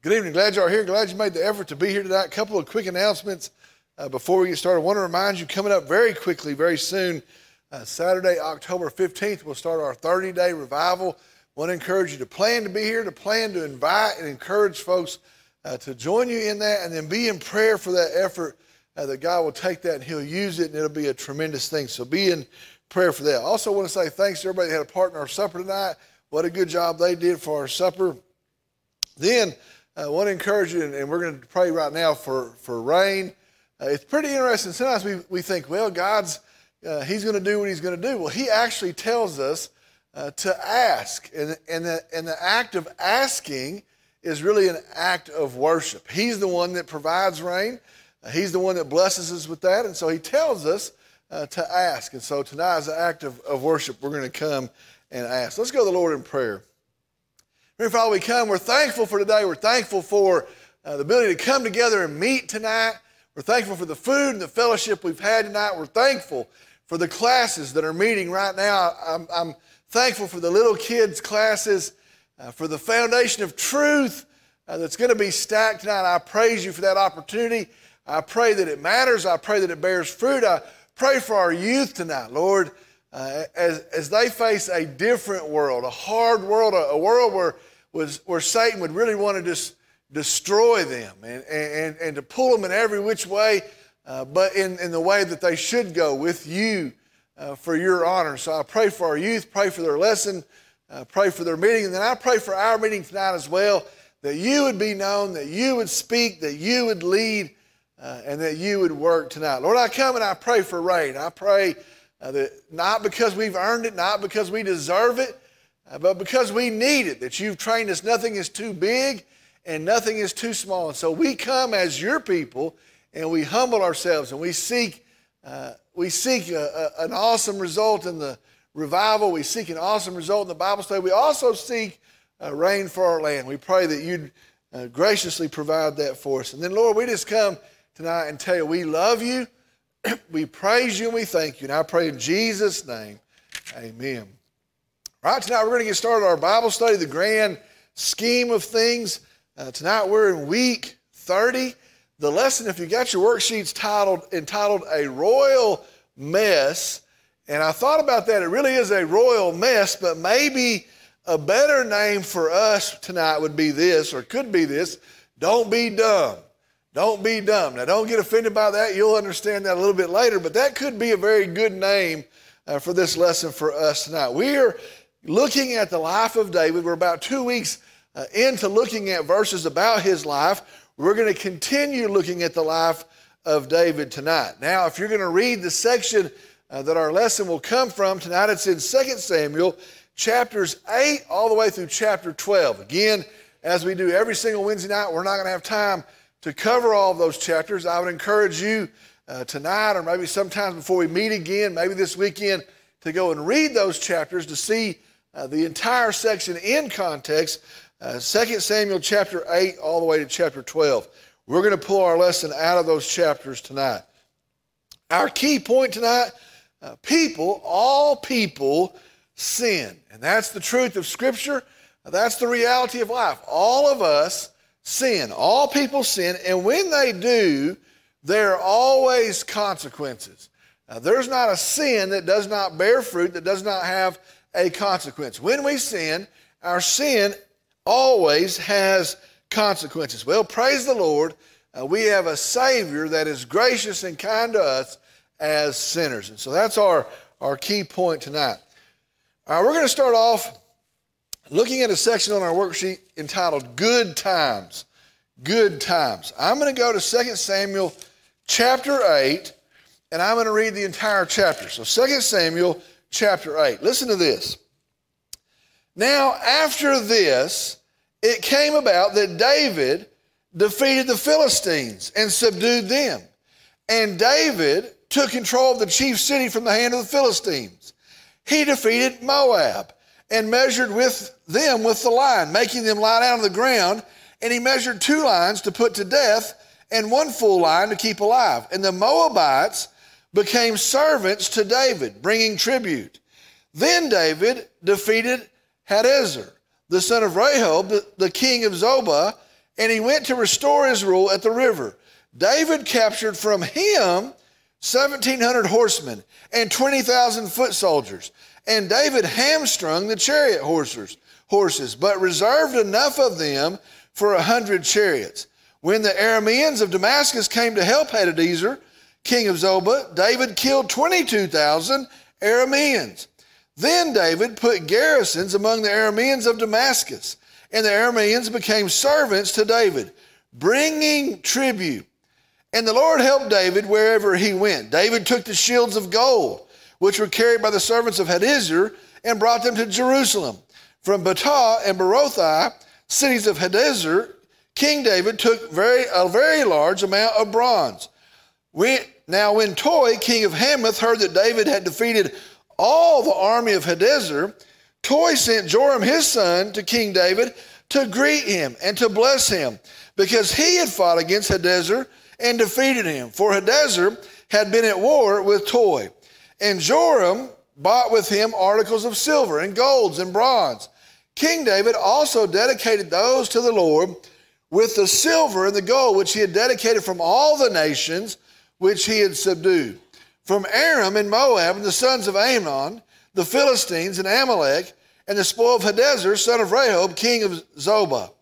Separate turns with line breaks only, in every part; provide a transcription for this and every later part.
Good evening. Glad you are here. Glad you made the effort to be here tonight. A couple of quick announcements uh, before we get started. I want to remind you coming up very quickly, very soon, uh, Saturday, October 15th, we'll start our 30 day revival. Want to encourage you to plan to be here, to plan to invite and encourage folks uh, to join you in that, and then be in prayer for that effort uh, that God will take that and He'll use it, and it'll be a tremendous thing. So be in prayer for that. Also want to say thanks to everybody that had a part in our supper tonight. What a good job they did for our supper. Then, I want to encourage you, and we're going to pray right now for, for rain. Uh, it's pretty interesting. Sometimes we, we think, well, God's, uh, He's going to do what He's going to do. Well, He actually tells us uh, to ask. And, and, the, and the act of asking is really an act of worship. He's the one that provides rain, uh, He's the one that blesses us with that. And so He tells us uh, to ask. And so tonight, as an act of, of worship, we're going to come and ask. Let's go to the Lord in prayer. Dear Father, we come. We're thankful for today. We're thankful for uh, the ability to come together and meet tonight. We're thankful for the food and the fellowship we've had tonight. We're thankful for the classes that are meeting right now. I'm, I'm thankful for the little kids' classes, uh, for the foundation of truth uh, that's going to be stacked tonight. I praise you for that opportunity. I pray that it matters. I pray that it bears fruit. I pray for our youth tonight, Lord, uh, as, as they face a different world, a hard world, a, a world where was where Satan would really want to just destroy them and, and, and to pull them in every which way, uh, but in, in the way that they should go with you uh, for your honor. So I pray for our youth, pray for their lesson, uh, pray for their meeting, and then I pray for our meeting tonight as well, that you would be known, that you would speak, that you would lead, uh, and that you would work tonight. Lord, I come and I pray for rain. I pray uh, that not because we've earned it, not because we deserve it, uh, but because we need it, that you've trained us, nothing is too big and nothing is too small. And so we come as your people and we humble ourselves and we seek, uh, we seek a, a, an awesome result in the revival. We seek an awesome result in the Bible study. We also seek uh, rain for our land. We pray that you'd uh, graciously provide that for us. And then, Lord, we just come tonight and tell you we love you, we praise you, and we thank you. And I pray in Jesus' name, amen. Right, tonight we're going to get started our Bible study, the grand scheme of things. Uh, tonight we're in week 30. The lesson, if you got your worksheets titled entitled A Royal Mess, and I thought about that, it really is a royal mess, but maybe a better name for us tonight would be this, or could be this don't be dumb. Don't be dumb. Now, don't get offended by that. You'll understand that a little bit later, but that could be a very good name uh, for this lesson for us tonight. We're looking at the life of David. We're about two weeks uh, into looking at verses about his life. We're going to continue looking at the life of David tonight. Now, if you're going to read the section uh, that our lesson will come from tonight, it's in 2 Samuel chapters 8 all the way through chapter 12. Again, as we do every single Wednesday night, we're not going to have time to cover all of those chapters. I would encourage you uh, tonight or maybe sometimes before we meet again, maybe this weekend, to go and read those chapters to see uh, the entire section in context, uh, 2 Samuel chapter 8 all the way to chapter 12. We're going to pull our lesson out of those chapters tonight. Our key point tonight uh, people, all people sin. And that's the truth of Scripture. That's the reality of life. All of us sin. All people sin. And when they do, there are always consequences. Now, there's not a sin that does not bear fruit, that does not have a consequence. When we sin, our sin always has consequences. Well, praise the Lord. Uh, we have a Savior that is gracious and kind to us as sinners. And so that's our, our key point tonight. All right, we're going to start off looking at a section on our worksheet entitled Good Times. Good Times. I'm going to go to 2 Samuel chapter 8, and I'm going to read the entire chapter. So 2 Samuel chapter 8. Listen to this. Now, after this, it came about that David defeated the Philistines and subdued them. And David took control of the chief city from the hand of the Philistines. He defeated Moab and measured with them with the line, making them lie down on the ground. And he measured two lines to put to death and one full line to keep alive. And the Moabites became servants to David, bringing tribute. Then David defeated Hadadezer, the son of Rehob, the, the king of Zobah, and he went to restore his rule at the river. David captured from him 1,700 horsemen and 20,000 foot soldiers. And David hamstrung the chariot horses, horses, but reserved enough of them for a hundred chariots. When the Arameans of Damascus came to help Hadadezer, king of Zobah, David killed 22,000 Arameans. Then David put garrisons among the Arameans of Damascus, and the Arameans became servants to David, bringing tribute. And the Lord helped David wherever he went. David took the shields of gold, which were carried by the servants of Hadadezer, and brought them to Jerusalem. From Betah and Berothai, cities of Hadadezer, King David took very, a very large amount of bronze. We, now, when Toi, king of Hamath, heard that David had defeated all the army of Hadadezer, Toi sent Joram his son to King David to greet him and to bless him, because he had fought against Hadadezer and defeated him. For Hadadezer had been at war with Toi. And Joram bought with him articles of silver and golds and bronze. King David also dedicated those to the Lord with the silver and the gold which he had dedicated from all the nations which he had subdued. From Aram and Moab and the sons of Ammon, the Philistines and Amalek, and the spoil of Hadadezer, son of Rehob, king of Zobah.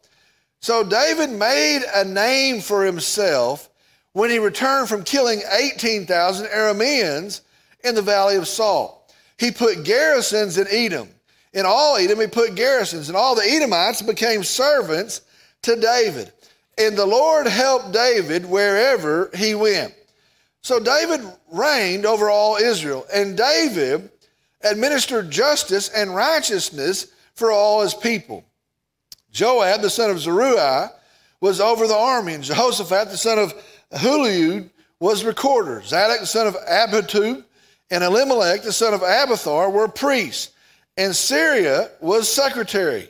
So David made a name for himself when he returned from killing 18,000 Arameans in the valley of Salt. He put garrisons in Edom. In all Edom, he put garrisons, and all the Edomites became servants to David. And the Lord helped David wherever he went. So David reigned over all Israel, and David administered justice and righteousness for all his people. Joab, the son of Zeruiah, was over the army, and Jehoshaphat, the son of Ahilud was recorder. Zadok, the son of Ahitub, and Elimelech, the son of Abiathar, were priests. And Seraiah was secretary.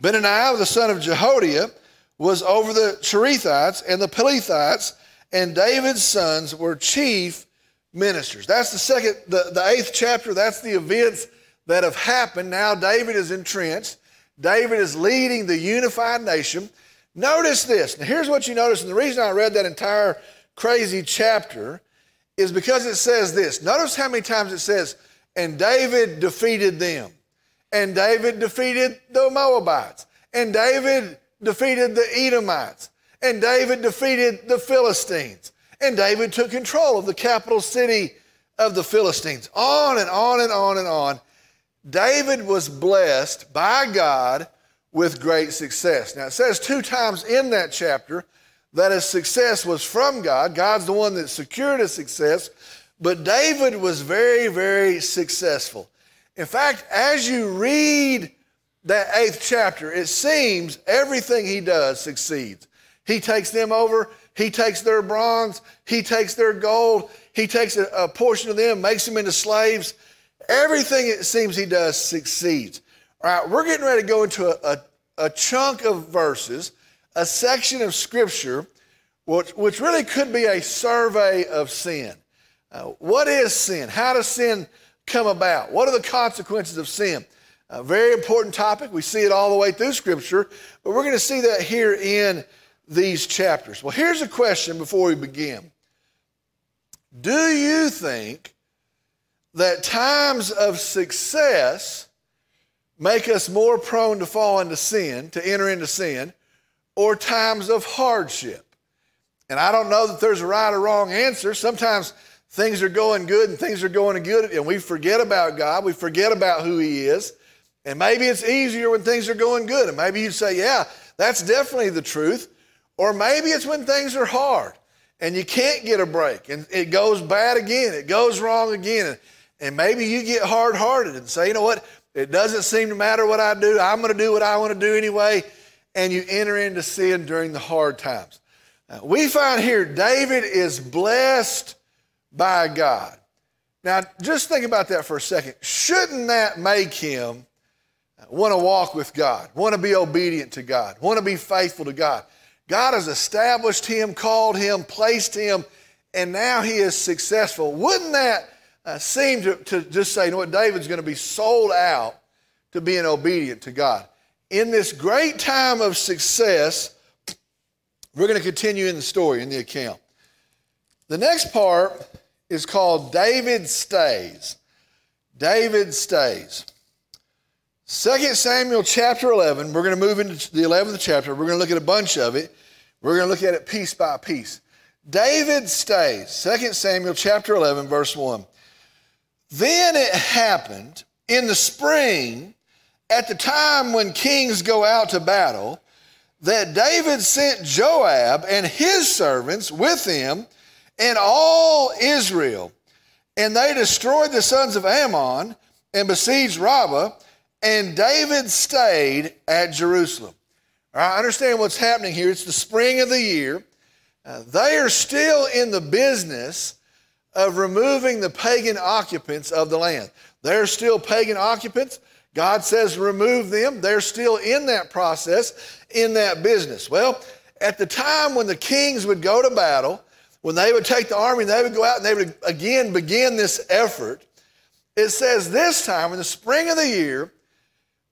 Benaiah, the son of Jehoiada, was over the Cherethites and the Pelethites, and David's sons were chief ministers. That's the second, the, the eighth chapter. That's the events that have happened. Now David is entrenched. David is leading the unified nation. Notice this. Now, here's what you notice, and the reason I read that entire crazy chapter is because it says this. Notice how many times it says, and David defeated them, and David defeated the Moabites, and David defeated the Edomites, and David defeated the Philistines, and David took control of the capital city of the Philistines. On and on and on and on. David was blessed by God with great success. Now, it says two times in that chapter that his success was from God. God's the one that secured his success. But David was very, very successful. In fact, as you read that eighth chapter, it seems everything he does succeeds. He takes them over, he takes their bronze, he takes their gold, he takes a, a portion of them, makes them into slaves. Everything it seems he does succeeds. All right, we're getting ready to go into a, a, a chunk of verses, a section of scripture, which, which really could be a survey of sin. Uh, what is sin? How does sin come about? What are the consequences of sin? A very important topic. We see it all the way through Scripture, but we're going to see that here in these chapters. Well, here's a question before we begin Do you think that times of success make us more prone to fall into sin, to enter into sin, or times of hardship? And I don't know that there's a right or wrong answer. Sometimes things are going good and things are going good, and we forget about God, we forget about who He is. And maybe it's easier when things are going good. And maybe you'd say, yeah, that's definitely the truth. Or maybe it's when things are hard and you can't get a break and it goes bad again, it goes wrong again. And maybe you get hard hearted and say, you know what, it doesn't seem to matter what I do. I'm going to do what I want to do anyway. And you enter into sin during the hard times. Now, we find here David is blessed by God. Now, just think about that for a second. Shouldn't that make him want to walk with God, want to be obedient to God, want to be faithful to God? God has established him, called him, placed him, and now he is successful. Wouldn't that uh, seem to, to just say, you know what, David's going to be sold out to being obedient to God. In this great time of success, We're going to continue in the story, in the account. The next part is called David Stays. David Stays. 2 Samuel chapter 11, we're going to move into the 11th chapter. We're going to look at a bunch of it. We're going to look at it piece by piece. David stays. 2 Samuel chapter 11, verse 1. Then it happened in the spring, at the time when kings go out to battle, that David sent Joab and his servants with him and all Israel. And they destroyed the sons of Ammon and besieged Rabbah, and David stayed at Jerusalem. I understand what's happening here. It's the spring of the year. Uh, they are still in the business of removing the pagan occupants of the land. They're still pagan occupants. God says remove them. They're still in that process, in that business. Well, at the time when the kings would go to battle, when they would take the army, they would go out and they would again begin this effort. It says this time, in the spring of the year,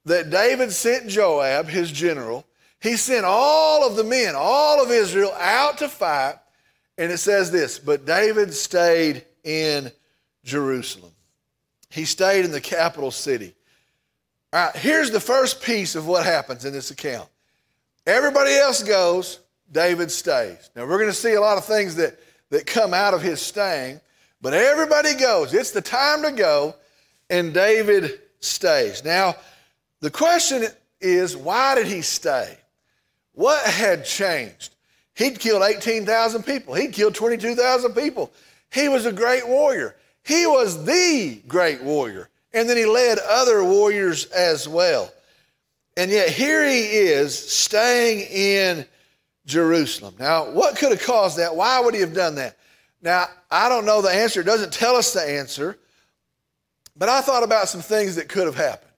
that David sent Joab, his general, he sent all of the men, all of Israel out to fight. And it says this, but David stayed in Jerusalem. He stayed in the capital city. All right, here's the first piece of what happens in this account. Everybody else goes, David stays. Now, we're going to see a lot of things that, that come out of his staying, but everybody goes. It's the time to go, and David stays. Now, the question is why did he stay? What had changed? He'd killed 18,000 people, he'd killed 22,000 people. He was a great warrior. He was the great warrior. And then he led other warriors as well. And yet here he is staying in Jerusalem. Now, what could have caused that? Why would he have done that? Now, I don't know the answer. It doesn't tell us the answer. But I thought about some things that could have happened.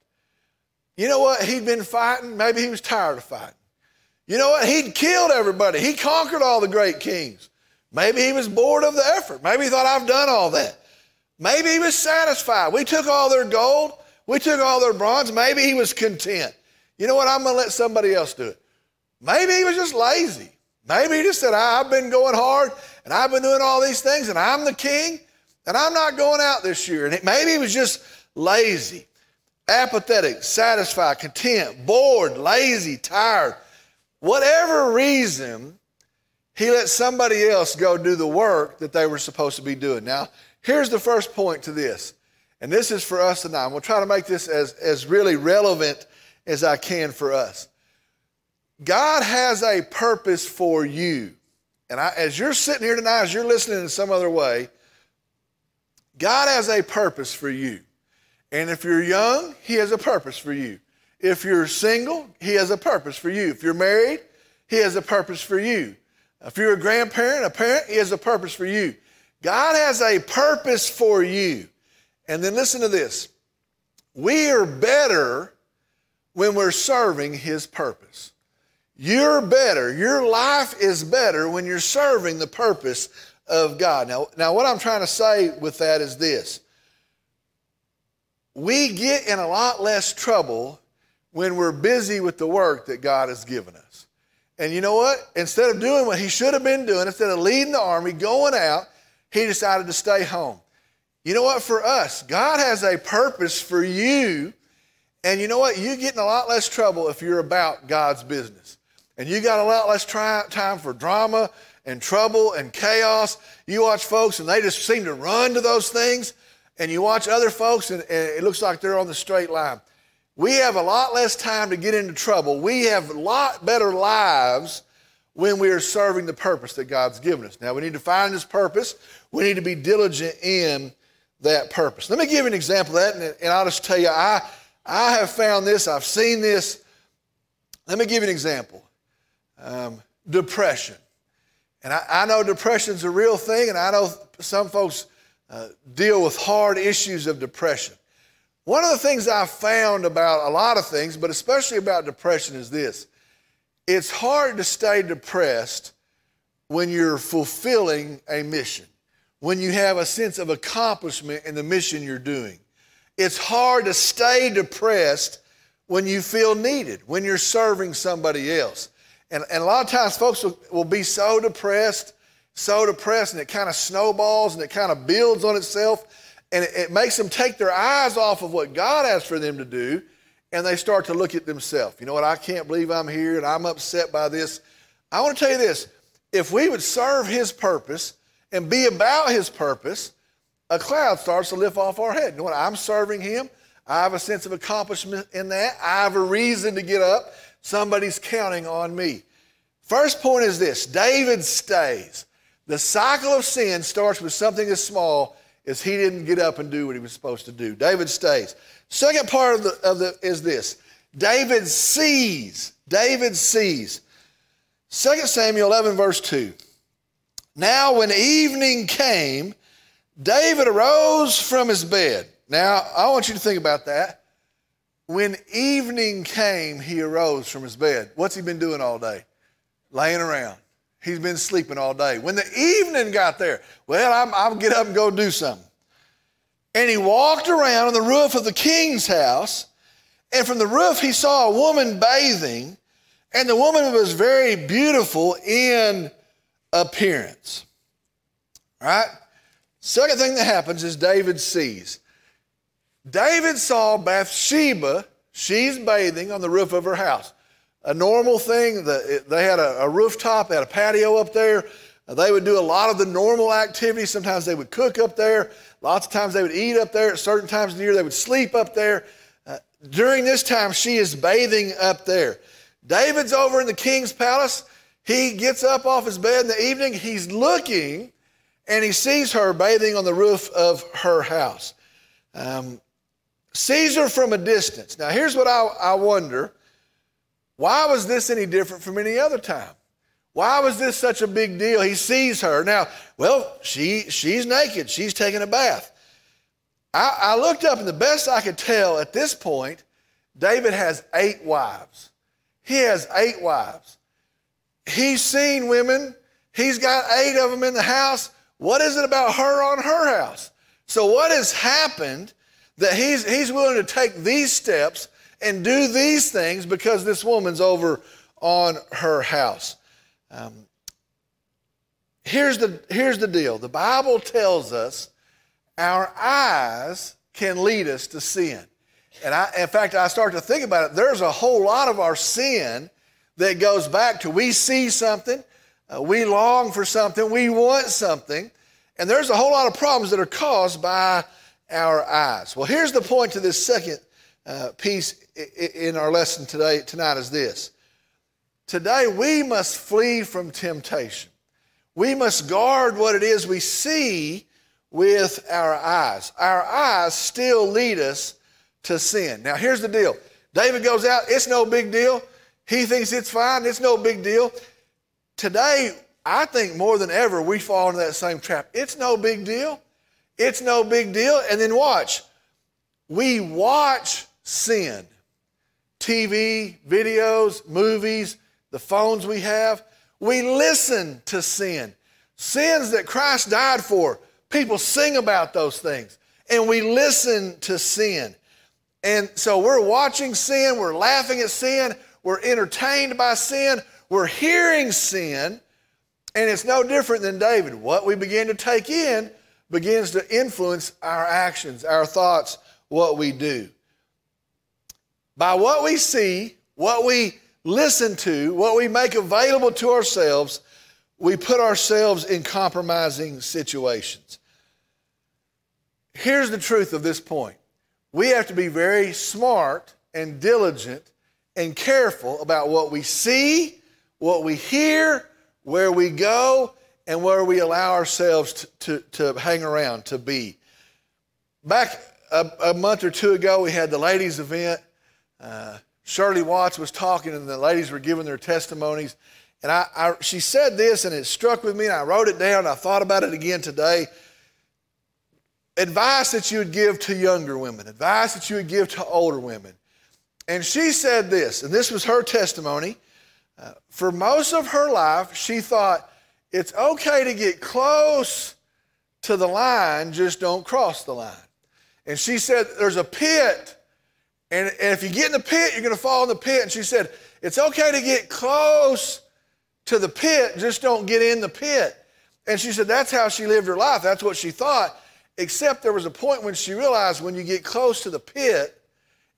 You know what? He'd been fighting. Maybe he was tired of fighting. You know what? He'd killed everybody. He conquered all the great kings. Maybe he was bored of the effort. Maybe he thought, I've done all that. Maybe he was satisfied. We took all their gold. We took all their bronze. Maybe he was content. You know what? I'm going to let somebody else do it. Maybe he was just lazy. Maybe he just said, I've been going hard and I've been doing all these things and I'm the king and I'm not going out this year. And maybe he was just lazy, apathetic, satisfied, content, bored, lazy, tired. Whatever reason, he let somebody else go do the work that they were supposed to be doing. Now, here's the first point to this, and this is for us tonight. We'll try to make this as, as really relevant as I can for us. God has a purpose for you. And I, as you're sitting here tonight, as you're listening in some other way, God has a purpose for you. And if you're young, He has a purpose for you. If you're single, He has a purpose for you. If you're married, He has a purpose for you. If you're a grandparent, a parent, He has a purpose for you. God has a purpose for you. And then listen to this we are better when we're serving His purpose. You're better. Your life is better when you're serving the purpose of God. Now, now what I'm trying to say with that is this. We get in a lot less trouble when we're busy with the work that God has given us. And you know what? Instead of doing what he should have been doing, instead of leading the army, going out, he decided to stay home. You know what? For us, God has a purpose for you. And you know what? You get in a lot less trouble if you're about God's business. And you got a lot less try, time for drama and trouble and chaos. You watch folks and they just seem to run to those things. And you watch other folks and, and it looks like they're on the straight line. We have a lot less time to get into trouble. We have a lot better lives when we are serving the purpose that God's given us. Now, we need to find His purpose. We need to be diligent in that purpose. Let me give you an example of that, and I'll just tell you, I, I have found this, I've seen this. Let me give you an example um, depression. And I, I know depression's a real thing, and I know some folks uh, deal with hard issues of depression. One of the things I've found about a lot of things, but especially about depression, is this it's hard to stay depressed when you're fulfilling a mission, when you have a sense of accomplishment in the mission you're doing. It's hard to stay depressed when you feel needed, when you're serving somebody else. And, and a lot of times folks will, will be so depressed, so depressed, and it kind of snowballs and it kind of builds on itself. And it, it makes them take their eyes off of what God has for them to do, and they start to look at themselves. You know what? I can't believe I'm here and I'm upset by this. I want to tell you this if we would serve His purpose and be about His purpose, a cloud starts to lift off our head. You know what? I'm serving Him. I have a sense of accomplishment in that. I have a reason to get up. Somebody's counting on me. First point is this David stays. The cycle of sin starts with something as small as he didn't get up and do what he was supposed to do. David stays. Second part of the, of the is this David sees. David sees. 2 Samuel 11, verse 2. Now, when evening came, David arose from his bed. Now, I want you to think about that. When evening came, he arose from his bed. What's he been doing all day? Laying around. He's been sleeping all day. When the evening got there, well, I'm, I'll get up and go do something. And he walked around on the roof of the king's house, and from the roof he saw a woman bathing, and the woman was very beautiful in appearance. All right? Second thing that happens is David sees. David saw Bathsheba, she's bathing on the roof of her house. A normal thing, they had a, a rooftop, they had a patio up there. They would do a lot of the normal activities. Sometimes they would cook up there. Lots of times they would eat up there. At certain times of the year, they would sleep up there. Uh, during this time, she is bathing up there. David's over in the king's palace. He gets up off his bed in the evening. He's looking and he sees her bathing on the roof of her house. Um, sees her from a distance. Now, here's what I, I wonder why was this any different from any other time? Why was this such a big deal? He sees her. Now, well, she, she's naked, she's taking a bath. I, I looked up, and the best I could tell at this point, David has eight wives. He has eight wives. He's seen women, he's got eight of them in the house. What is it about her on her house? So, what has happened that he's, he's willing to take these steps and do these things because this woman's over on her house. Um, here's, the, here's the deal the Bible tells us our eyes can lead us to sin. And I, in fact, I start to think about it. There's a whole lot of our sin that goes back to we see something, uh, we long for something, we want something, and there's a whole lot of problems that are caused by our eyes. Well, here's the point to this second uh, piece in our lesson today tonight is this. Today we must flee from temptation. We must guard what it is we see with our eyes. Our eyes still lead us to sin. Now here's the deal. David goes out, it's no big deal. He thinks it's fine, it's no big deal. Today, I think more than ever, we fall into that same trap. It's no big deal. It's no big deal. And then watch. We watch sin. TV, videos, movies, the phones we have. We listen to sin. Sins that Christ died for. People sing about those things. And we listen to sin. And so we're watching sin, we're laughing at sin, we're entertained by sin, we're hearing sin, and it's no different than David. What we begin to take in begins to influence our actions, our thoughts, what we do. By what we see, what we listen to, what we make available to ourselves, we put ourselves in compromising situations. Here's the truth of this point we have to be very smart and diligent and careful about what we see, what we hear, where we go, and where we allow ourselves to, to, to hang around, to be. Back a, a, month or two ago, we had the ladies' event. Uh, Shirley Watts was talking, and the ladies were giving their testimonies. And I, I, she said this, and it struck with me, and I wrote it down. I thought about it again today. Advice that you would give to younger women, advice that you would give to older women. And she said this, and this was her testimony. Uh, for most of her life, she thought, it's okay to get close to the line, just don't cross the line. And she said, There's a pit, and, and if you get in the pit, you're going to fall in the pit. And she said, It's okay to get close to the pit, just don't get in the pit. And she said that's how she lived her life. That's what she thought. Except there was a point when she realized when you get close to the pit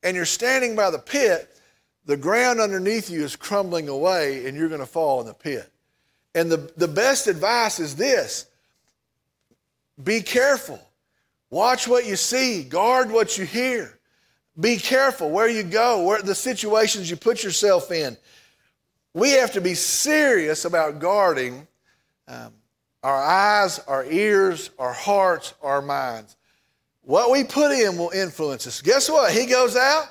and you're standing by the pit, the ground underneath you is crumbling away and you're going to fall in the pit. And the, the best advice is this be careful. Watch what you see, guard what you hear. Be careful where you go, where the situations you put yourself in. We have to be serious about guarding um, our eyes, our ears, our hearts, our minds. What we put in will influence us. Guess what? He goes out,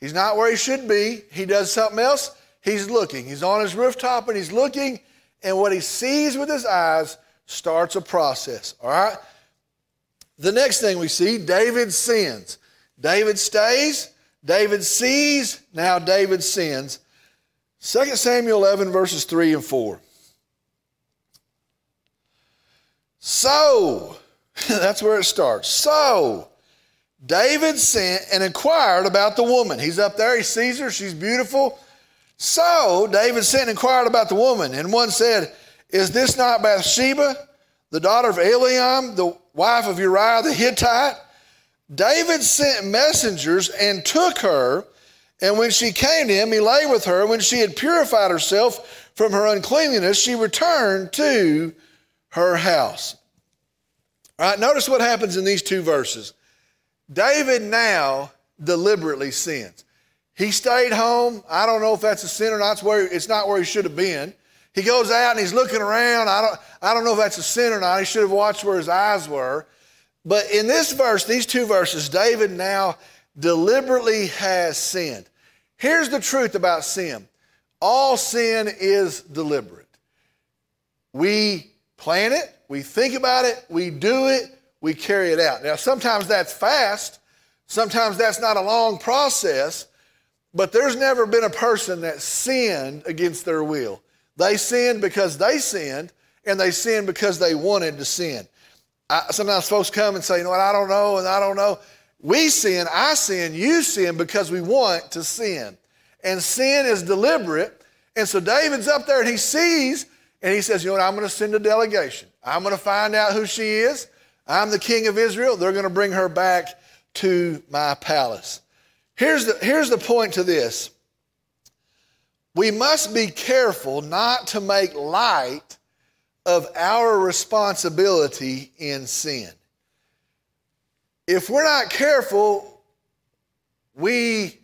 he's not where he should be. He does something else, he's looking. He's on his rooftop and he's looking, and what he sees with his eyes starts a process. All right? The next thing we see David sins. David stays, David sees, now David sins. 2 Samuel 11, verses 3 and 4. So, that's where it starts. So, David sent and inquired about the woman. He's up there, he sees her, she's beautiful. So, David sent and inquired about the woman, and one said, Is this not Bathsheba, the daughter of Eliam, the wife of Uriah the Hittite? David sent messengers and took her, and when she came to him, he lay with her. When she had purified herself from her uncleanliness, she returned to her house. All right, notice what happens in these two verses. David now deliberately sins. He stayed home. I don't know if that's a sin or not. It's, where, it's not where he should have been. He goes out and he's looking around. I don't, I don't know if that's a sin or not. He should have watched where his eyes were. But in this verse, these two verses, David now deliberately has sinned. Here's the truth about sin all sin is deliberate. We plan it, we think about it, we do it, we carry it out. Now, sometimes that's fast, sometimes that's not a long process, but there's never been a person that sinned against their will. They sinned because they sinned, and they sinned because they wanted to sin. I, sometimes folks come and say, you know what, I don't know, and I don't know. We sin, I sin, you sin because we want to sin. And sin is deliberate. And so David's up there and he sees and he says, you know what, I'm going to send a delegation. I'm going to find out who she is. I'm the king of Israel. They're going to bring her back to my palace. Here's the, here's the point to this we must be careful not to make light of our responsibility in sin. If we're not careful, we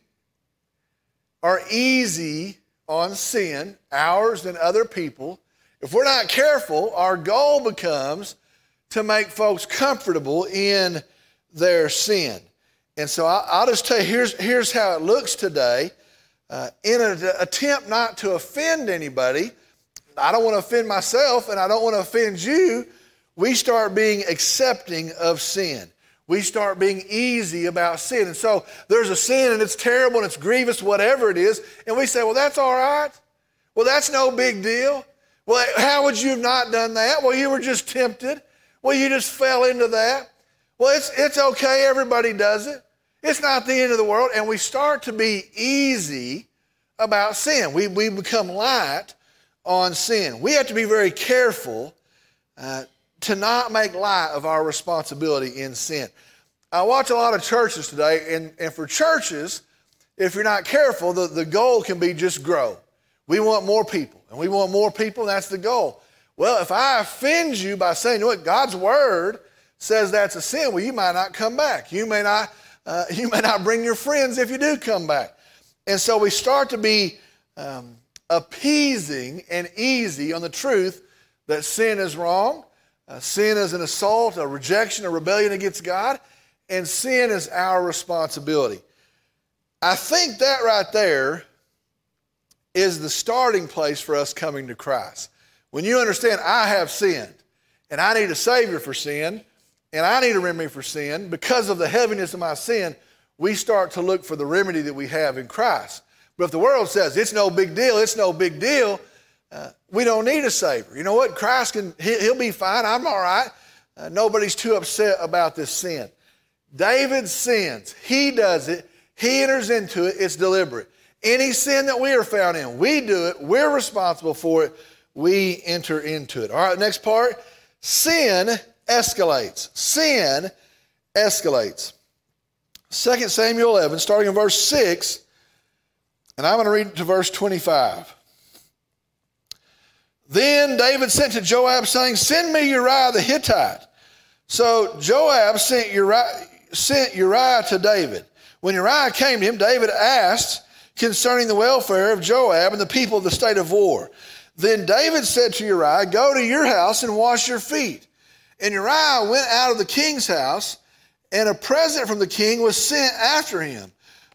are easy on sin, ours and other people. If we're not careful, our goal becomes to make folks comfortable in their sin. And so I'll just tell you here's, here's how it looks today. Uh, in an attempt not to offend anybody, I don't want to offend myself and I don't want to offend you. We start being accepting of sin. We start being easy about sin. And so there's a sin and it's terrible and it's grievous, whatever it is. And we say, well, that's all right. Well, that's no big deal. Well, how would you have not done that? Well, you were just tempted. Well, you just fell into that. Well, it's, it's okay. Everybody does it. It's not the end of the world. And we start to be easy about sin. We, we become light on sin. We have to be very careful uh, to not make light of our responsibility in sin. I watch a lot of churches today, and, and for churches, if you're not careful, the, the goal can be just grow. We want more people, and we want more people, and that's the goal. Well, if I offend you by saying, you know what, God's word says that's a sin, well, you might not come back. You may not, uh, you may not bring your friends if you do come back. And so we start to be um, appeasing and easy on the truth that sin is wrong, uh, sin is an assault, a rejection, a rebellion against God, and sin is our responsibility. I think that right there is the starting place for us coming to Christ. When you understand, I have sinned, and I need a Savior for sin, and I need a remedy for sin, because of the heaviness of my sin, we start to look for the remedy that we have in Christ. But if the world says it's no big deal, it's no big deal, uh, we don't need a Savior. You know what? Christ can, he, will be fine. I'm all right. Uh, nobody's too upset about this sin. David sins. He does it. He enters into it. It's deliberate. Any sin that we are found in, we do it, we're responsible for it, we enter into it. All right, next part sin escalates. Sin escalates. 2 Samuel 11, starting in verse 6, and I'm going to read to verse 25. Then David sent to Joab, saying, Send me Uriah the Hittite. So Joab sent Uriah, sent Uriah to David. When Uriah came to him, David asked concerning the welfare of Joab and the people of the state of war. Then David said to Uriah, Go to your house and wash your feet. And Uriah went out of the king's house, and a present from the king was sent after him.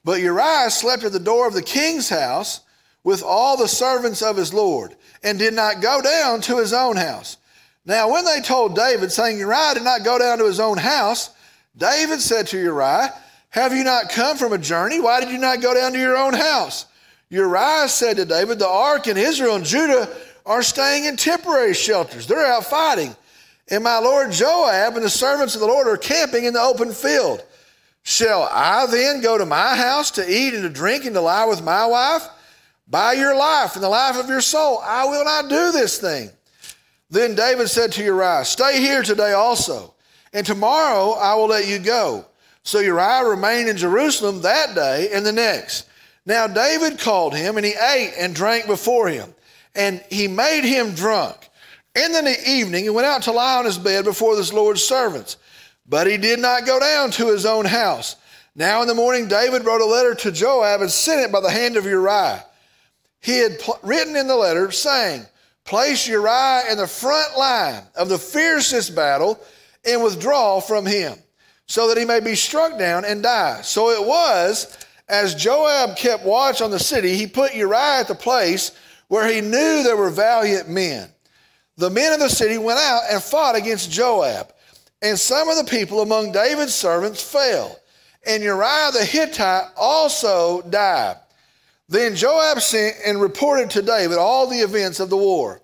But Uriah slept at the door of the king's house with all the servants of his Lord, and did not go down to his own house. Now, when they told David, saying, Uriah did not go down to his own house, David said to Uriah, Have you not come from a journey? Why did you not go down to your own house? Uriah said to David, The ark and Israel and Judah are staying in temporary shelters. They're out fighting. And my lord Joab and the servants of the Lord are camping in the open field. Shall I then go to my house to eat and to drink and to lie with my wife? By your life and the life of your soul, I will not do this thing. Then David said to Uriah, Stay here today also, and tomorrow I will let you go. So Uriah remained in Jerusalem that day and the next. Now David called him, and he ate and drank before him, and he made him drunk. And in the evening, he went out to lie on his bed before this Lord's servants. But he did not go down to his own house. Now in the morning, David wrote a letter to Joab and sent it by the hand of Uriah. He had pl- written in the letter, saying, Place Uriah in the front line of the fiercest battle and withdraw from him, so that he may be struck down and die. So it was, as Joab kept watch on the city, he put Uriah at the place where he knew there were valiant men the men of the city went out and fought against Joab. And some of the people among David's servants fell. And Uriah the Hittite also died. Then Joab sent and reported to David all the events of the war.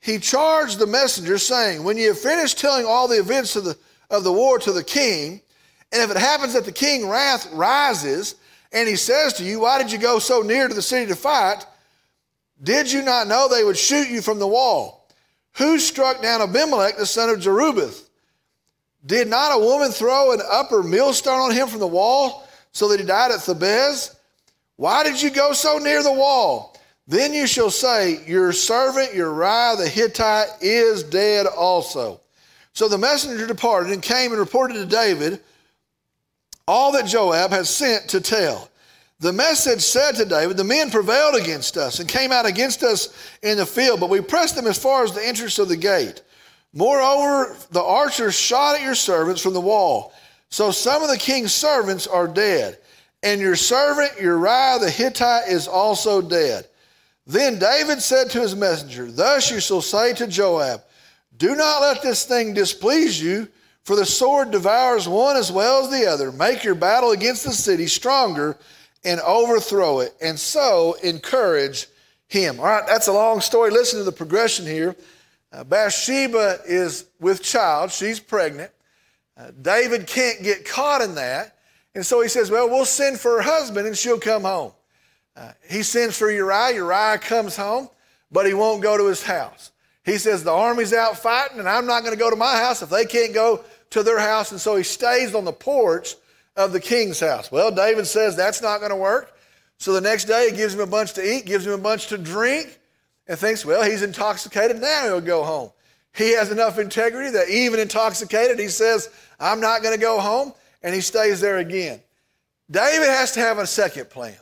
He charged the messenger, saying, When you have finished telling all the events of the, of the war to the king, and if it happens that the king wrath rises, and he says to you, Why did you go so near to the city to fight? Did you not know they would shoot you from the wall? Who struck down Abimelech, the son of Jerubbaal? Did not a woman throw an upper millstone on him from the wall so that he died at Thebez? Why did you go so near the wall? Then you shall say, Your servant Uriah the Hittite is dead also. So the messenger departed and came and reported to David all that Joab had sent to tell. The message said to David, The men prevailed against us and came out against us in the field, but we pressed them as far as the entrance of the gate. Moreover, the archers shot at your servants from the wall. So some of the king's servants are dead, and your servant Uriah the Hittite is also dead. Then David said to his messenger, Thus you shall say to Joab, Do not let this thing displease you, for the sword devours one as well as the other. Make your battle against the city stronger and overthrow it, and so encourage him. All right, that's a long story. Listen to the progression here. Uh, Bathsheba is with child, she's pregnant. Uh, David can't get caught in that. And so he says, Well, we'll send for her husband and she'll come home. Uh, he sends for Uriah. Uriah comes home, but he won't go to his house. He says, The army's out fighting, and I'm not going to go to my house if they can't go to their house. And so he stays on the porch of the king's house. Well, David says that's not going to work. So the next day he gives him a bunch to eat, gives him a bunch to drink, and thinks, well, he's intoxicated. Now he'll go home. He has enough integrity that even intoxicated, he says, I'm not going to go home, and he stays there again. David has to have a second plan.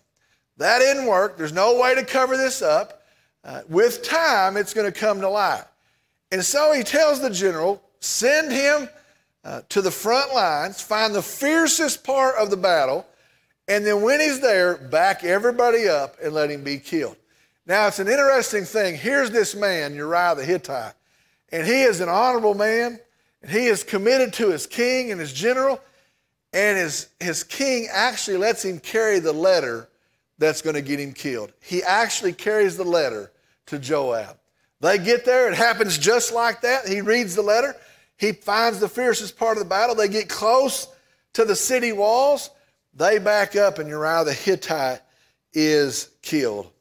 That didn't work. There's no way to cover this up. Uh, with time, it's going to come to light. And so he tells the general, send him uh, to the front lines, find the fiercest part of the battle, and then when he's there, back everybody up and let him be killed. Now, it's an interesting thing. Here's this man, Uriah the Hittite, and he is an honorable man, and he is committed to his king and his general, and his, his king actually lets him carry the letter that's going to get him killed. He actually carries the letter to Joab. They get there, it happens just like that. He reads the letter, he finds the fiercest part of the battle. They get close to the city walls. They back up, and Uriah the Hittite is killed.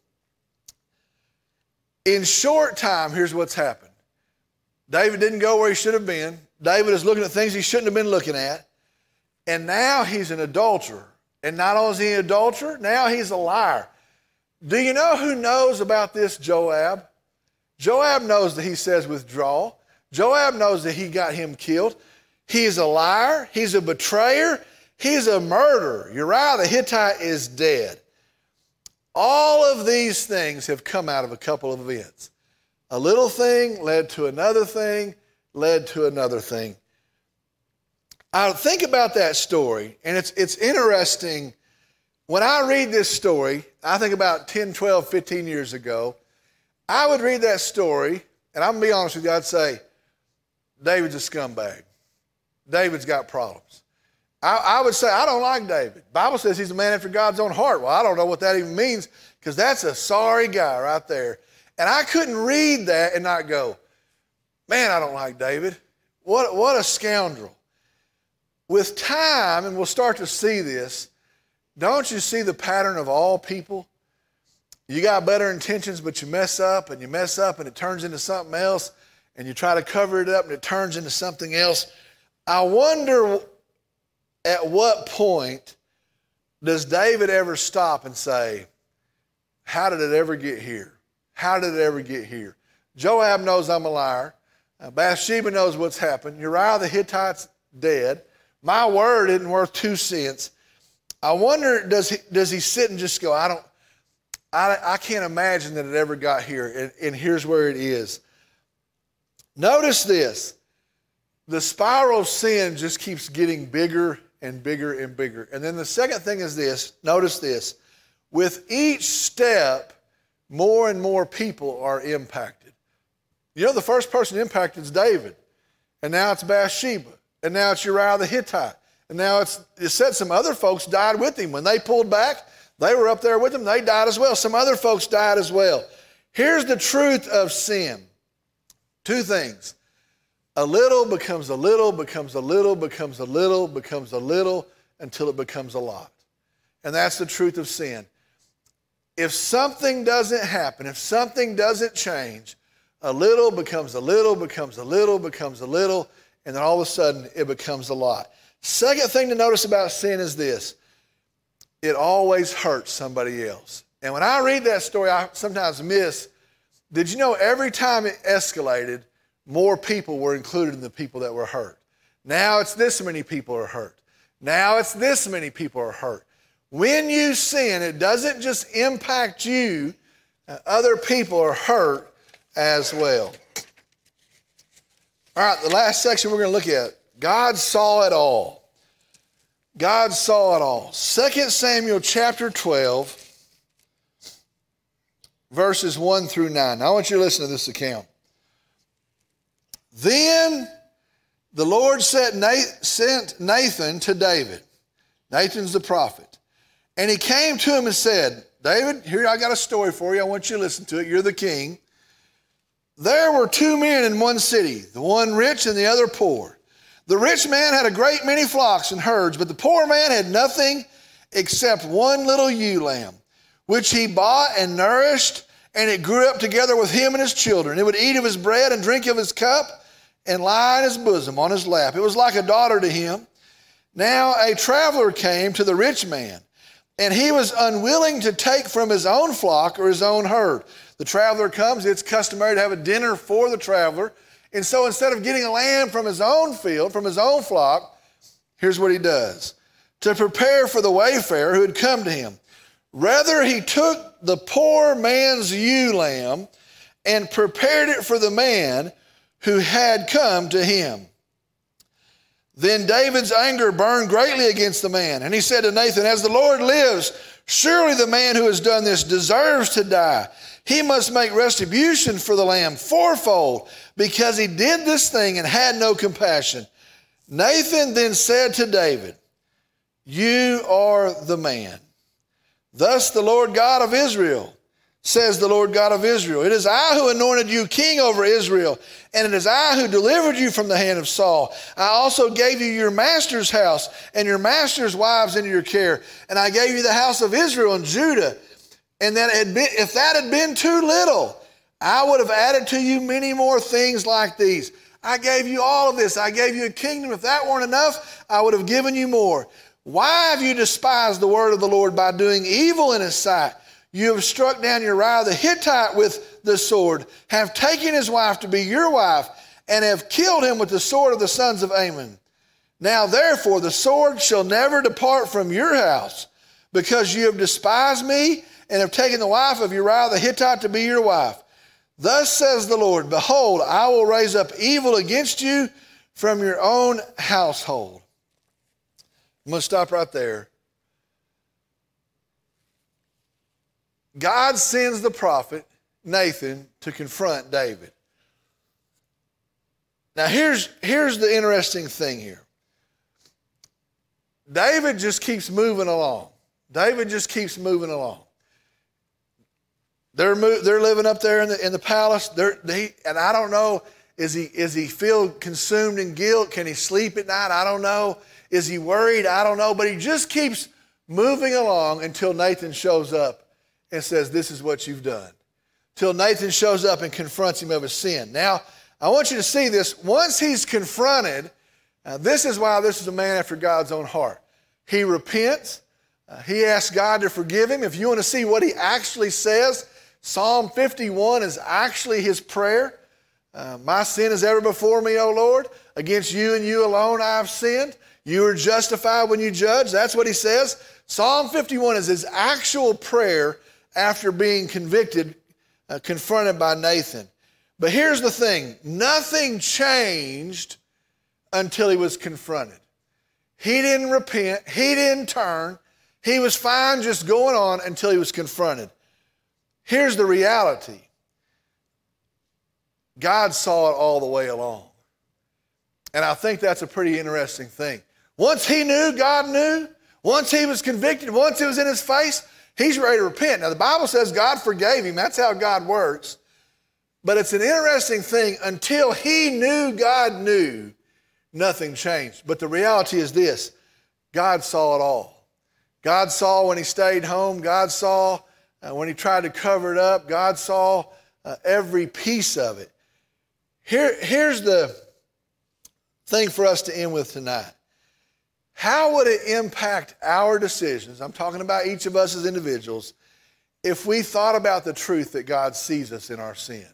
In short time, here's what's happened David didn't go where he should have been. David is looking at things he shouldn't have been looking at. And now he's an adulterer. And not only is he an adulterer, now he's a liar. Do you know who knows about this? Joab. Joab knows that he says withdraw. Joab knows that he got him killed. He's a liar. He's a betrayer. He's a murderer. Uriah the Hittite is dead. All of these things have come out of a couple of events. A little thing led to another thing, led to another thing. I think about that story, and it's, it's interesting. When I read this story, I think about 10, 12, 15 years ago, I would read that story, and I'm going to be honest with you, I'd say, David's a scumbag. David's got problems. I, I, would say, I don't like David. Bible says he's a man after God's own heart. Well, I don't know what that even means because that's a sorry guy right there. And I couldn't read that and not go, man, I don't like David. What, what a scoundrel. With time, and we'll start to see this, don't you see the pattern of all people? You got better intentions, but you mess up and you mess up and it turns into something else, and you try to cover it up and it turns into something else. I wonder at what point does David ever stop and say, How did it ever get here? How did it ever get here? Joab knows I'm a liar. Uh, Bathsheba knows what's happened. Uriah the Hittite's dead. My word isn't worth two cents. I wonder, does he, does he sit and just go, I don't, I, I can't imagine that it ever got here. And, and here's where it is. Notice this the spiral of sin just keeps getting bigger and bigger and bigger. And then the second thing is this notice this. With each step, more and more people are impacted. You know, the first person impacted is David, and now it's Bathsheba, and now it's Uriah the Hittite, and now it's, it said some other folks died with him. When they pulled back, they were up there with him, they died as well. Some other folks died as well. Here's the truth of sin two things a little becomes a little, becomes a little, becomes a little, becomes a little, until it becomes a lot. And that's the truth of sin. If something doesn't happen, if something doesn't change, a little becomes a little, becomes a little, becomes a little, and then all of a sudden it becomes a lot. Second thing to notice about sin is this it always hurts somebody else. And when I read that story, I sometimes miss did you know every time it escalated, more people were included in the people that were hurt? Now it's this many people are hurt. Now it's this many people are hurt. When you sin, it doesn't just impact you, uh, other people are hurt as well. All right, the last section we're going to look at God saw it all. God saw it all. 2 Samuel chapter 12, verses 1 through 9. Now, I want you to listen to this account. Then the Lord sent Nathan to David. Nathan's the prophet. And he came to him and said, David, here I got a story for you. I want you to listen to it. You're the king. There were two men in one city, the one rich and the other poor. The rich man had a great many flocks and herds, but the poor man had nothing except one little ewe lamb, which he bought and nourished, and it grew up together with him and his children. It would eat of his bread and drink of his cup and lie in his bosom on his lap. It was like a daughter to him. Now a traveler came to the rich man and he was unwilling to take from his own flock or his own herd. The traveler comes, it's customary to have a dinner for the traveler. And so instead of getting a lamb from his own field, from his own flock, here's what he does to prepare for the wayfarer who had come to him. Rather, he took the poor man's ewe lamb and prepared it for the man who had come to him. Then David's anger burned greatly against the man. And he said to Nathan, As the Lord lives, surely the man who has done this deserves to die. He must make retribution for the lamb fourfold because he did this thing and had no compassion. Nathan then said to David, You are the man. Thus the Lord God of Israel says the Lord God of Israel. It is I who anointed you king over Israel, and it is I who delivered you from the hand of Saul. I also gave you your master's house and your master's wives into your care, and I gave you the house of Israel and Judah. And that had been, if that had been too little, I would have added to you many more things like these. I gave you all of this. I gave you a kingdom. If that weren't enough, I would have given you more. Why have you despised the word of the Lord by doing evil in his sight? You have struck down Uriah the Hittite with the sword, have taken his wife to be your wife, and have killed him with the sword of the sons of Ammon. Now, therefore, the sword shall never depart from your house, because you have despised me and have taken the wife of Uriah the Hittite to be your wife. Thus says the Lord Behold, I will raise up evil against you from your own household. I'm going to stop right there. God sends the prophet Nathan to confront David. Now, here's, here's the interesting thing here David just keeps moving along. David just keeps moving along. They're, they're living up there in the, in the palace. They're, they, and I don't know, is he, is he feel consumed in guilt? Can he sleep at night? I don't know. Is he worried? I don't know. But he just keeps moving along until Nathan shows up and says, This is what you've done. Till Nathan shows up and confronts him of his sin. Now, I want you to see this. Once he's confronted, uh, this is why this is a man after God's own heart. He repents. Uh, he asks God to forgive him. If you want to see what he actually says, Psalm 51 is actually his prayer. Uh, My sin is ever before me, O Lord. Against you and you alone I have sinned. You are justified when you judge. That's what he says. Psalm 51 is his actual prayer after being convicted, uh, confronted by Nathan. But here's the thing nothing changed until he was confronted. He didn't repent, he didn't turn, he was fine just going on until he was confronted. Here's the reality God saw it all the way along. And I think that's a pretty interesting thing. Once he knew, God knew. Once he was convicted, once it was in his face, he's ready to repent. Now, the Bible says God forgave him. That's how God works. But it's an interesting thing. Until he knew God knew, nothing changed. But the reality is this God saw it all. God saw when he stayed home. God saw uh, when he tried to cover it up, God saw uh, every piece of it. Here, here's the thing for us to end with tonight. How would it impact our decisions? I'm talking about each of us as individuals. If we thought about the truth that God sees us in our sin,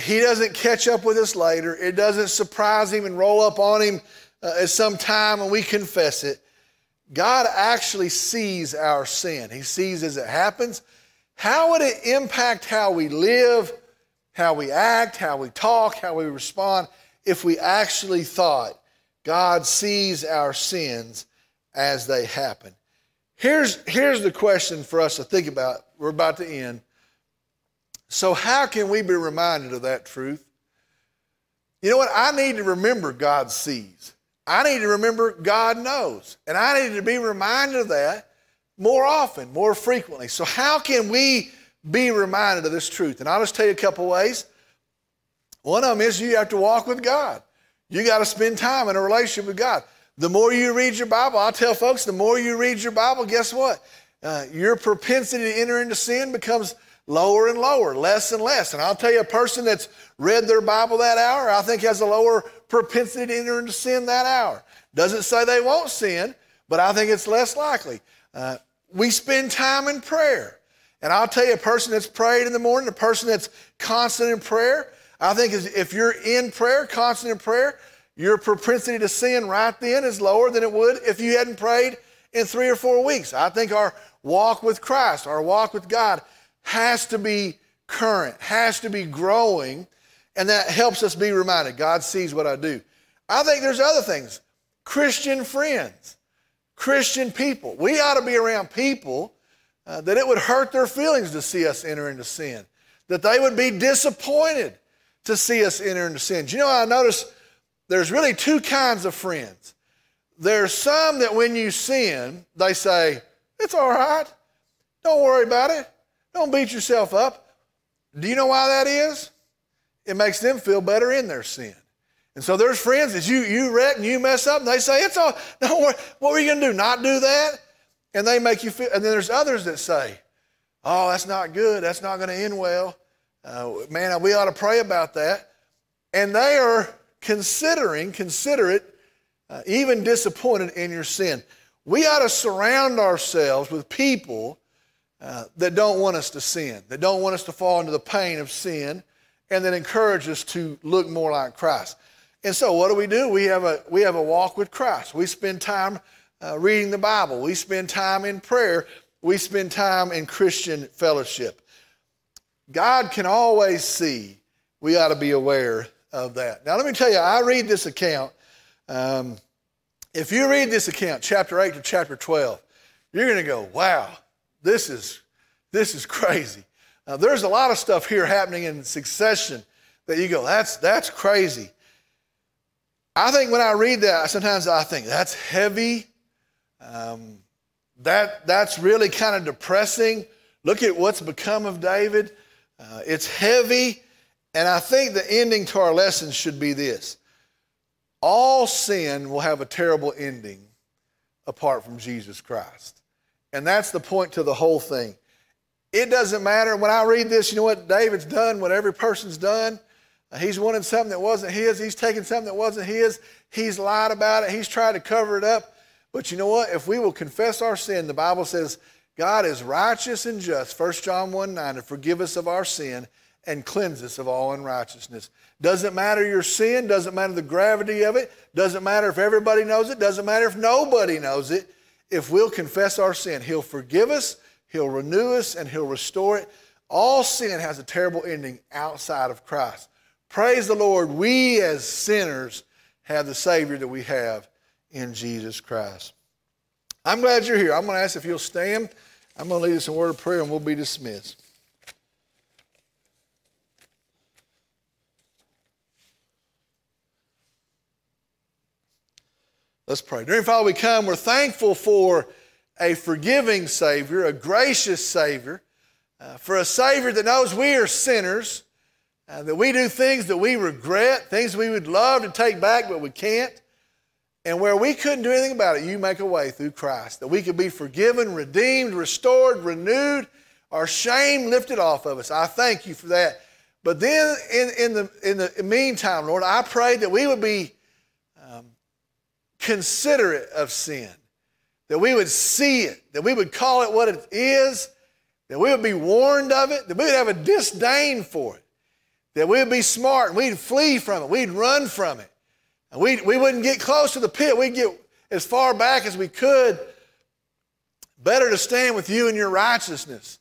He doesn't catch up with us later. It doesn't surprise Him and roll up on Him uh, at some time when we confess it. God actually sees our sin. He sees as it happens. How would it impact how we live, how we act, how we talk, how we respond if we actually thought God sees our sins as they happen? Here's, here's the question for us to think about. We're about to end. So, how can we be reminded of that truth? You know what? I need to remember God sees. I need to remember God knows. And I need to be reminded of that more often, more frequently. So, how can we be reminded of this truth? And I'll just tell you a couple ways. One of them is you have to walk with God. You got to spend time in a relationship with God. The more you read your Bible, I'll tell folks, the more you read your Bible, guess what? Uh, your propensity to enter into sin becomes lower and lower, less and less. And I'll tell you, a person that's read their Bible that hour, I think has a lower propensity to enter into sin that hour. Doesn't say they won't sin, but I think it's less likely. Uh, we spend time in prayer. And I'll tell you, a person that's prayed in the morning, a person that's constant in prayer, I think if you're in prayer, constant in prayer, your propensity to sin right then is lower than it would if you hadn't prayed in three or four weeks. I think our walk with Christ, our walk with God, has to be current, has to be growing, and that helps us be reminded God sees what I do. I think there's other things. Christian friends, Christian people. We ought to be around people uh, that it would hurt their feelings to see us enter into sin, that they would be disappointed to see us enter into sin. Do you know, I notice there's really two kinds of friends. There's some that when you sin, they say, It's all right. Don't worry about it. Don't beat yourself up. Do you know why that is? It makes them feel better in their sin. And so there's friends that you you wreck and you mess up, and they say, It's all, don't worry. What were you gonna do? Not do that? And they make you feel, and then there's others that say, Oh, that's not good. That's not going to end well. Uh, man, we ought to pray about that. And they are considering, considerate, uh, even disappointed in your sin. We ought to surround ourselves with people uh, that don't want us to sin, that don't want us to fall into the pain of sin, and that encourage us to look more like Christ. And so, what do we do? We have a, we have a walk with Christ. We spend time uh, reading the Bible, we spend time in prayer, we spend time in Christian fellowship. God can always see. We ought to be aware of that. Now, let me tell you, I read this account. Um, if you read this account, chapter 8 to chapter 12, you're going to go, wow, this is, this is crazy. Now, there's a lot of stuff here happening in succession that you go, that's, that's crazy. I think when I read that, sometimes I think that's heavy. Um, that, that's really kind of depressing. Look at what's become of David. Uh, it's heavy. And I think the ending to our lesson should be this all sin will have a terrible ending apart from Jesus Christ. And that's the point to the whole thing. It doesn't matter. When I read this, you know what David's done, what every person's done? He's wanted something that wasn't his. He's taken something that wasn't his. He's lied about it. He's tried to cover it up. But you know what? If we will confess our sin, the Bible says God is righteous and just, 1 John 1 9, to forgive us of our sin and cleanse us of all unrighteousness. Doesn't matter your sin, doesn't matter the gravity of it, doesn't matter if everybody knows it, doesn't matter if nobody knows it. If we'll confess our sin, He'll forgive us, He'll renew us, and He'll restore it. All sin has a terrible ending outside of Christ. Praise the Lord, we as sinners have the Savior that we have in Jesus Christ. I'm glad you're here. I'm going to ask if you'll stand. I'm going to lead us in a word of prayer and we'll be dismissed. Let's pray. Dear Father, we come, we're thankful for a forgiving Savior, a gracious Savior, uh, for a Savior that knows we are sinners uh, that we do things that we regret, things we would love to take back, but we can't. And where we couldn't do anything about it, you make a way through Christ that we could be forgiven, redeemed, restored, renewed, our shame lifted off of us. I thank you for that. But then, in, in, the, in the meantime, Lord, I pray that we would be um, considerate of sin, that we would see it, that we would call it what it is, that we would be warned of it, that we would have a disdain for it that we'd be smart and we'd flee from it, we'd run from it. And we, we wouldn't get close to the pit, we'd get as far back as we could. Better to stand with you in your righteousness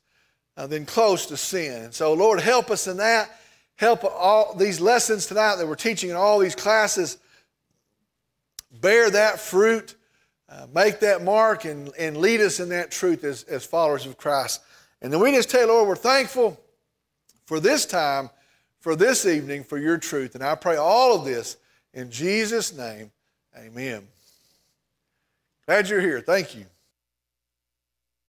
uh, than close to sin. So, Lord, help us in that. Help all these lessons tonight that we're teaching in all these classes bear that fruit, uh, make that mark, and, and lead us in that truth as, as followers of Christ. And then we just tell Lord, we're thankful for this time for this evening for your truth. And I pray all of this in Jesus' name. Amen. Glad you're here. Thank you.